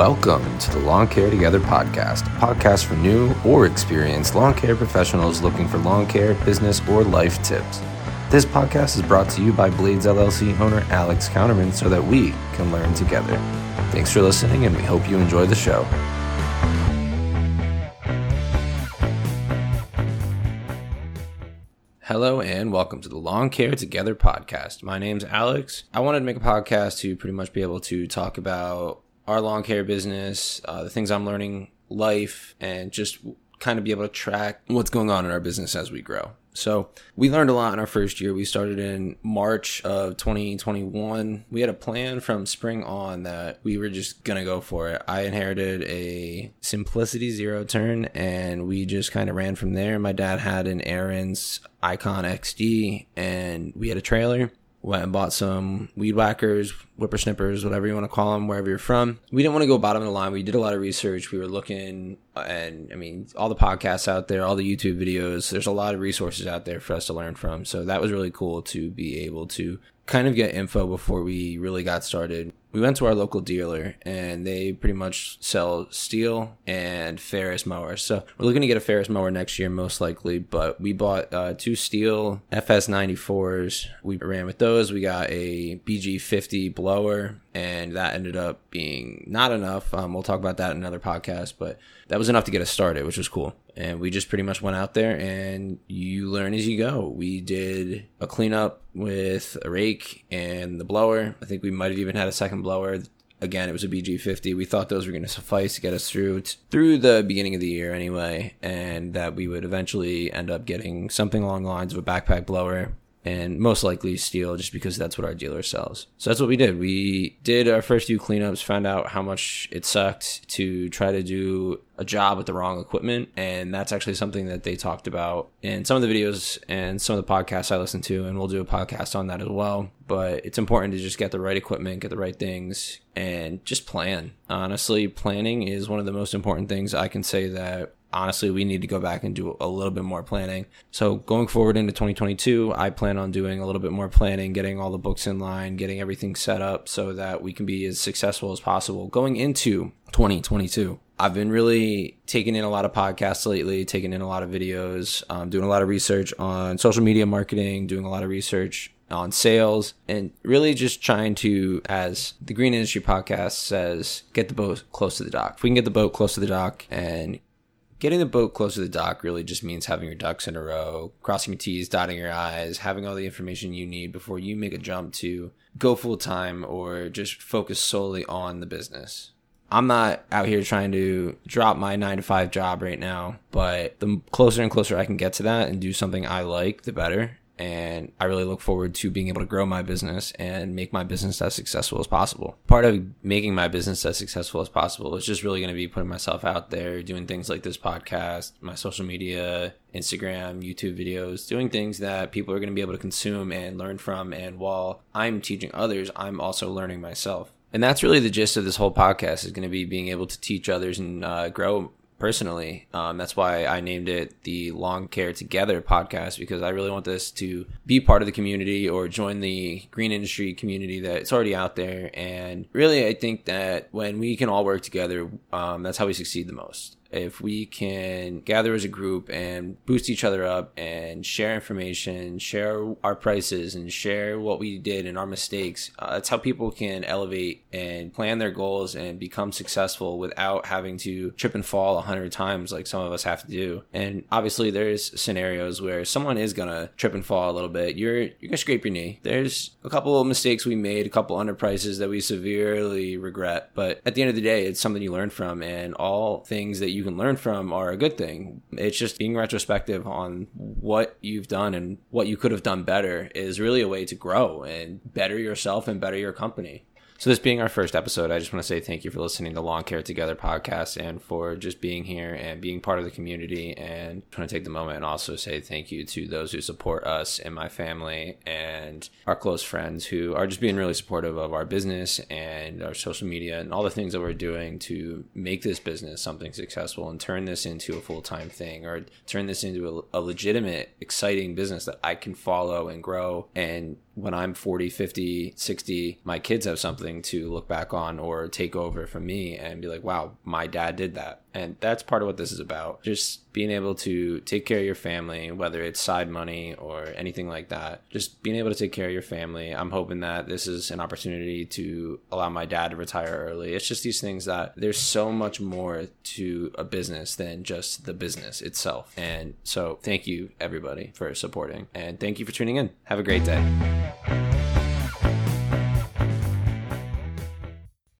Welcome to the Lawn Care Together podcast, a podcast for new or experienced lawn care professionals looking for lawn care, business, or life tips. This podcast is brought to you by Blades LLC owner Alex Counterman so that we can learn together. Thanks for listening, and we hope you enjoy the show. Hello and welcome to the Lawn Care Together podcast. My name's Alex. I wanted to make a podcast to pretty much be able to talk about our lawn care business, uh, the things I'm learning, life, and just kind of be able to track what's going on in our business as we grow. So we learned a lot in our first year. We started in March of 2021. We had a plan from spring on that we were just going to go for it. I inherited a Simplicity Zero Turn and we just kind of ran from there. My dad had an Ariens Ikon XD and we had a trailer went and bought some weed whackers, whippersnippers, whatever you want to call them, wherever you're from. We didn't want to go bottom of the line. We did a lot of research. We were looking, uh, and I mean, all the podcasts out there, all the YouTube videos, there's a lot of resources out there for us to learn from. So that was really cool to be able to kind of get info before we really got started we went to our local dealer and they pretty much sell Stihl and Ferris mowers. So we're looking to get a Ferris mower next year, most likely. But we bought uh, two Stihl FS94s. We ran with those. We got a BG50 blower, and that ended up being not enough. Um, we'll talk about that in another podcast, but that was enough to get us started, which was cool. And we just pretty much went out there and you learn as you go. We did a cleanup with a rake and the blower. I think we might have even had a second blower. Again, it was a BG50. We thought those were going to suffice to get us through through the beginning of the year anyway, and that we would eventually end up getting something along the lines of a backpack blower and most likely Stihl just because that's what our dealer sells. So that's what we did. We did our first few cleanups, found out how much it sucked to try to do a job with the wrong equipment. And that's actually something that they talked about in some of the videos and some of the podcasts I listen to. And we'll do a podcast on that as well. But it's important to just get the right equipment, get the right things, and just plan. Honestly, planning is one of the most important things I can say that honestly, we need to go back and do a little bit more planning. So going forward into 2022, I plan on doing a little bit more planning, getting all the books in line, getting everything set up so that we can be as successful as possible going into 2022. I've been really taking in a lot of podcasts lately, taking in a lot of videos, um, doing a lot of research on social media marketing, doing a lot of research on sales, and really just trying to, as the Green Industry Podcast says, get the boat close to the dock. If we can get the boat close to the dock and Getting the boat close to the dock really just means having your ducks in a row, crossing your T's, dotting your I's, having all the information you need before you make a jump to go full time or just focus solely on the business. I'm not out here trying to drop my nine to five job right now, but the closer and closer I can get to that and do something I like, the better and I really look forward to being able to grow my business and make my business as successful as possible. Part of making my business as successful as possible is just really going to be putting myself out there, doing things like this podcast, my social media, Instagram, YouTube videos, doing things that people are going to be able to consume and learn from. And while I'm teaching others, I'm also learning myself. And that's really the gist of this whole podcast is going to be being able to teach others and uh, grow personally. Um, that's why I named it the Lawn Care Together podcast because I really want this to be part of the community or join the green industry community that's already out there. And really, I think that when we can all work together, um, that's how we succeed the most if we can gather as a group and boost each other up and share information, share our prices, and share what we did and our mistakes, uh, that's how people can elevate and plan their goals and become successful without having to trip and fall a hundred times like some of us have to do. And obviously, there's scenarios where someone is gonna trip and fall a little bit. You're you're gonna scrape your knee. There's a couple of mistakes we made, a couple underprices that we severely regret, but at the end of the day, it's something you learn from, and all things that you you can learn from are a good thing. It's just being retrospective on what you've done and what you could have done better is really a way to grow and better yourself and better your company. So, this being our first episode, I just want to say thank you for listening to Lawn Care Together podcast and for just being here and being part of the community. And I want to take the moment and also say thank you to those who support us and my family and our close friends who are just being really supportive of our business and our social media and all the things that we're doing to make this business something successful and turn this into a full time thing or turn this into a, a legitimate, exciting business that I can follow and grow and when I'm 40, 50, 60, my kids have something to look back on or take over from me and be like, wow, my dad did that. And that's part of what this is about. Just being able to take care of your family, whether it's side money or anything like that. Just being able to take care of your family. I'm hoping that this is an opportunity to allow my dad to retire early. It's just these things that there's so much more to a business than just the business itself. And so thank you, everybody, for supporting. And thank you for tuning in. Have a great day.